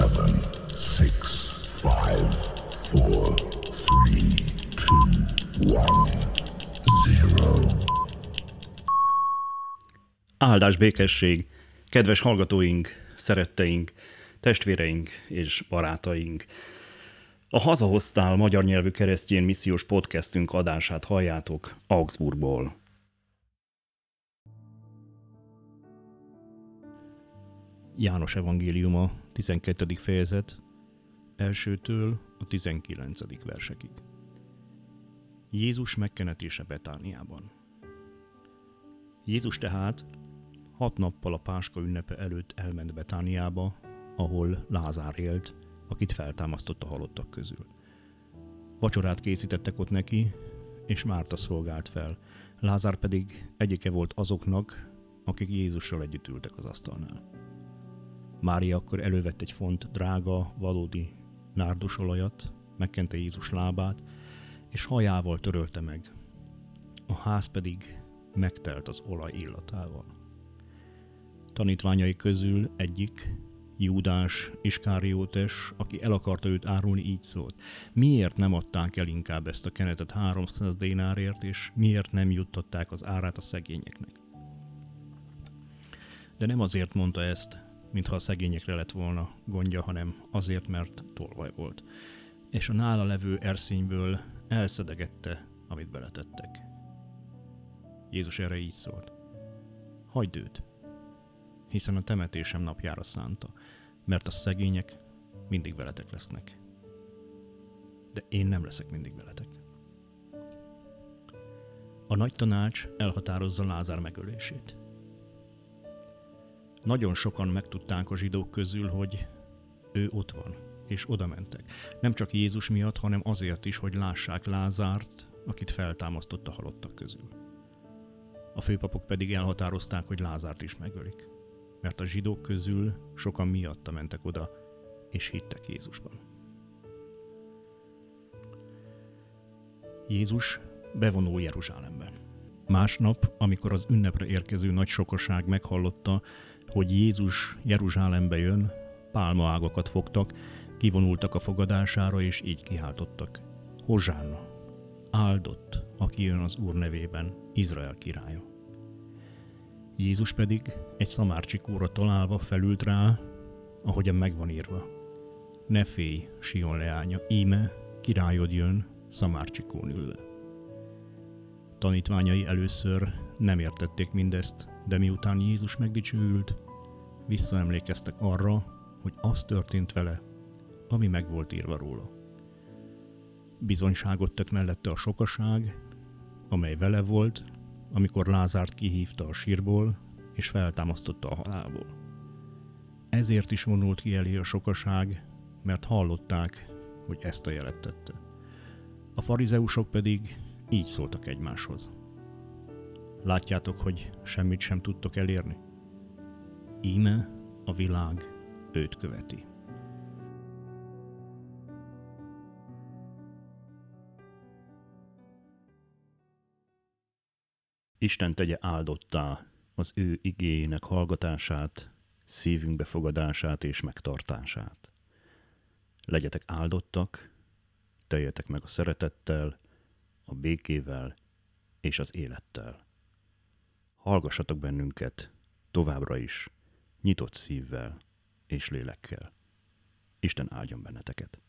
seven, six, five, four, three, two, one, zero. Áldás békesség! Kedves hallgatóink, szeretteink, testvéreink és barátaink! A Hazahoztál magyar nyelvű keresztjén missziós podcastünk adását halljátok Augsburgból. János evangéliuma, 12. fejezet, elsőtől a 19. versekig. Jézus megkenetése Betániában. Jézus tehát hat nappal a Páska ünnepe előtt elment Betániába, ahol Lázár élt, akit feltámasztott a halottak közül. Vacsorát készítettek ott neki, és Márta szolgált fel. Lázár pedig egyike volt azoknak, akik Jézussal együtt ültek az asztalnál. Mária akkor elővett egy font drága, valódi nárdusolajat, megkente Jézus lábát, és hajával törölte meg. A ház pedig megtelt az olaj illatával. Tanítványai közül egyik, Júdás Iskáriótes, aki el akarta őt árulni, így szólt. Miért nem adták el inkább ezt a kenetet 300 dénárért, és miért nem juttatták az árát a szegényeknek? De nem azért mondta ezt, mintha a szegényekre lett volna gondja, hanem azért, mert tolvaj volt. És a nála levő erszényből elszedegette, amit beletettek. Jézus erre így szólt. Hagyd őt, hiszen a temetésem napjára szánta, mert a szegények mindig veletek lesznek. De én nem leszek mindig veletek. A nagy tanács elhatározza Lázár megölését. Nagyon sokan megtudták a zsidók közül, hogy ő ott van, és oda mentek. Nem csak Jézus miatt, hanem azért is, hogy lássák Lázárt, akit feltámasztott a halottak közül. A főpapok pedig elhatározták, hogy Lázárt is megölik, mert a zsidók közül sokan miatta mentek oda, és hittek Jézusban. Jézus bevonul Jeruzsálembe. Másnap, amikor az ünnepre érkező nagy sokaság meghallotta, hogy Jézus Jeruzsálembe jön, pálmaágakat fogtak, kivonultak a fogadására, és így kiáltottak. Hozsánna, áldott, aki jön az Úr nevében, Izrael királya. Jézus pedig egy szamárcsikóra találva felült rá, ahogyan megvan írva. Ne félj, Sion leánya, íme, királyod jön, szamárcsikón ülve. Tanítványai először nem értették mindezt, de miután Jézus megdicsőült, visszaemlékeztek arra, hogy az történt vele, ami meg volt írva róla. Bizonyságot tett mellette a sokaság, amely vele volt, amikor Lázárt kihívta a sírból, és feltámasztotta a halálból. Ezért is vonult ki elé a sokaság, mert hallották, hogy ezt a jelet tette. A farizeusok pedig így szóltak egymáshoz. Látjátok, hogy semmit sem tudtok elérni? Íme a világ őt követi. Isten tegye áldottá az ő igényének hallgatását, szívünk befogadását és megtartását. Legyetek áldottak, teljetek meg a szeretettel, a békével és az élettel. Hallgassatok bennünket továbbra is, nyitott szívvel és lélekkel. Isten áldjon benneteket!